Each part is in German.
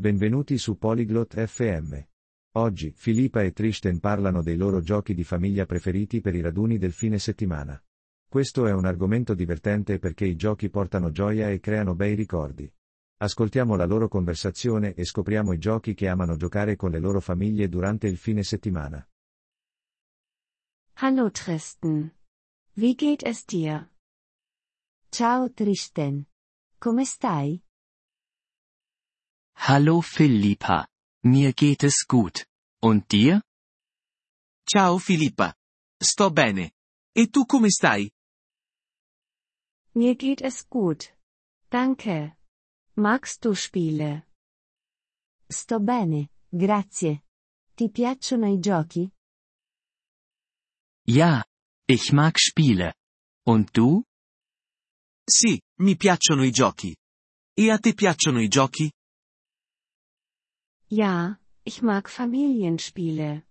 Benvenuti su Polyglot FM. Oggi, Filippa e Tristen parlano dei loro giochi di famiglia preferiti per i raduni del fine settimana. Questo è un argomento divertente perché i giochi portano gioia e creano bei ricordi. Ascoltiamo la loro conversazione e scopriamo i giochi che amano giocare con le loro famiglie durante il fine settimana. Hallo Tristan. Wie geht es dir? Ciao Tristan. Come stai? Hallo Philippa. Mir geht es gut. Und dir? Ciao Filippa. Sto bene. E tu come stai? Mir geht es gut. Danke. Magst du Spiele? Sto bene, grazie. Ti piacciono i giochi? Ja. Ich mag Spiele. Und du? Sì, mi piacciono i giochi. E a te piacciono i giochi? Ja, ich mag Familienspiele.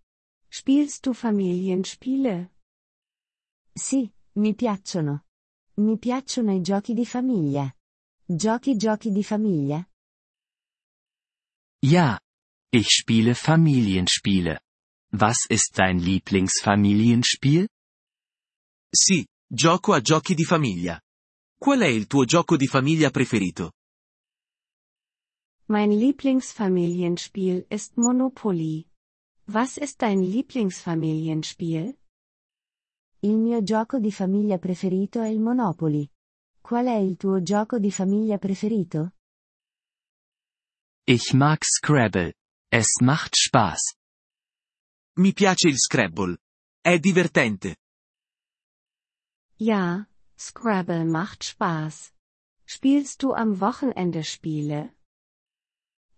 Spielst du Familienspiele? Sì, mi piacciono. Mi piacciono i giochi di famiglia. Giochi giochi di famiglia? Ja. Ich spiele Familienspiele. Was ist dein Lieblingsfamilienspiel? Sì, gioco a giochi di famiglia. Qual è il tuo gioco di famiglia preferito? Mein Lieblingsfamilienspiel ist Monopoly. Was ist dein Lieblingsfamilienspiel? Il mio gioco di famiglia preferito è il Monopoly. Qual è il tuo gioco di famiglia preferito? Ich mag Scrabble. Es macht Spaß. Mi piace il Scrabble. È divertente. Ja, Scrabble macht Spaß. Spielst du am Wochenende Spiele?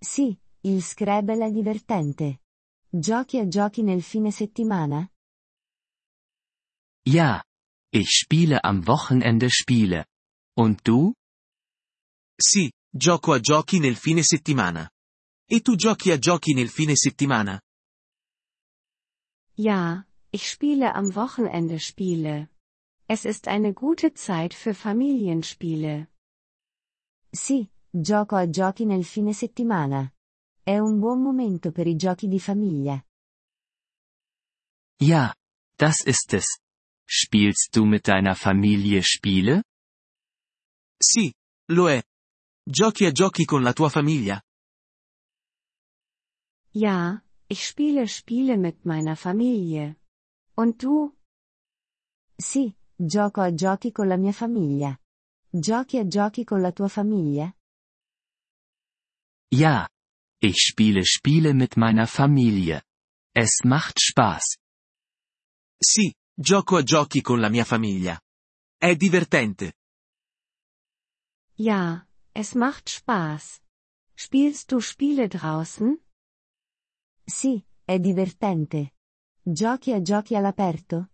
Sì, il Scrabble è divertente. Giochi a giochi nel fine settimana? Ja. Ich spiele am Wochenende Spiele. Und du? Sì, gioco a giochi nel fine settimana. E tu giochi a giochi nel fine settimana? Ja, ich spiele am Wochenende Spiele. Es ist eine gute Zeit für Familienspiele. Sì, gioco a giochi nel fine settimana. È un buon momento per i giochi di famiglia. Ja. Das ist es. Spielst du mit deiner Familie Spiele? Sì, lo è. Giochi a giochi con la tua famiglia? Ja, ich spiele Spiele mit meiner Familie. Und du? Sì, gioco a giochi con la mia famiglia. Giochi a giochi con la tua famiglia? Ja. Ich spiele Spiele mit meiner Familie. Es macht Spaß. Sì, gioco a giochi con la mia famiglia. È divertente. Ja, es macht Spaß. Spielst du Spiele draußen? Sì, è divertente. Giochi a giochi all'aperto?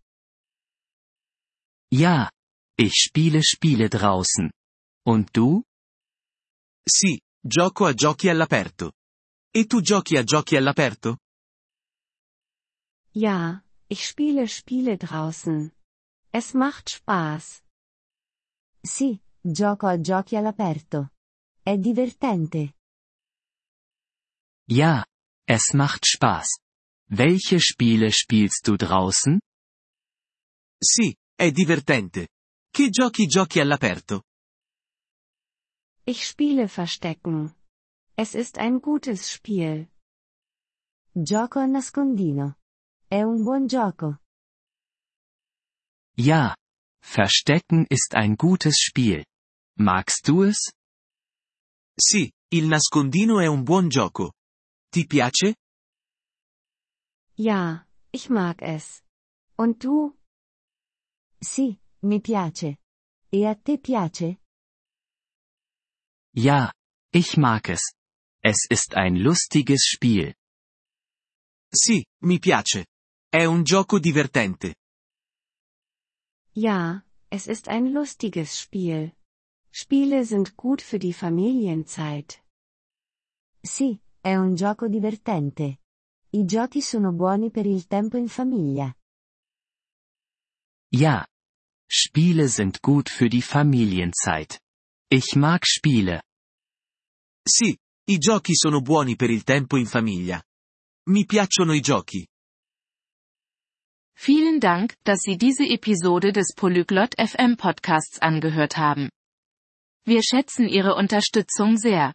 Ja. Ich spiele Spiele draußen. Und du? Sì, gioco a giochi all'aperto. E tu giochi a giochi all'aperto? Ja, ich spiele Spiele draußen. Es macht Spaß. Sì, gioco a giochi all'aperto. È divertente. Ja. Es macht Spaß. Welche Spiele spielst du draußen? Sì, è divertente. Che giochi giochi all'aperto? Ich spiele Verstecken. Es ist ein gutes Spiel. Gioco a nascondino. È un buon gioco. Ja. Verstecken ist ein gutes Spiel. Magst du es? Sì, il nascondino è un buon gioco. Ti piace? Ja, ich mag es. Und du? Sì, mi piace. E a te piace? Ja. Ich mag es. Es ist ein lustiges Spiel. Sì, mi piace. È un gioco divertente. Ja, es ist ein lustiges Spiel. Spiele sind gut für die Familienzeit. Sì, è un gioco divertente. I giochi sono buoni per il tempo in famiglia. Ja. Spiele sind gut für die Familienzeit. Ich mag Spiele. Sì, I giochi sono buoni per il tempo in famiglia. Mi piacciono i giochi. Vielen Dank, dass Sie diese Episode des Polyglot FM Podcasts angehört haben. Wir schätzen Ihre Unterstützung sehr.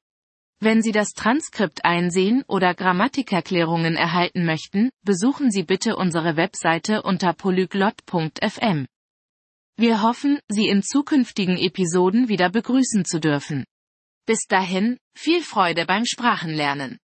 Wenn Sie das Transkript einsehen oder Grammatikerklärungen erhalten möchten, besuchen Sie bitte unsere Webseite unter polyglot.fm. Wir hoffen, Sie in zukünftigen Episoden wieder begrüßen zu dürfen. Bis dahin, viel Freude beim Sprachenlernen.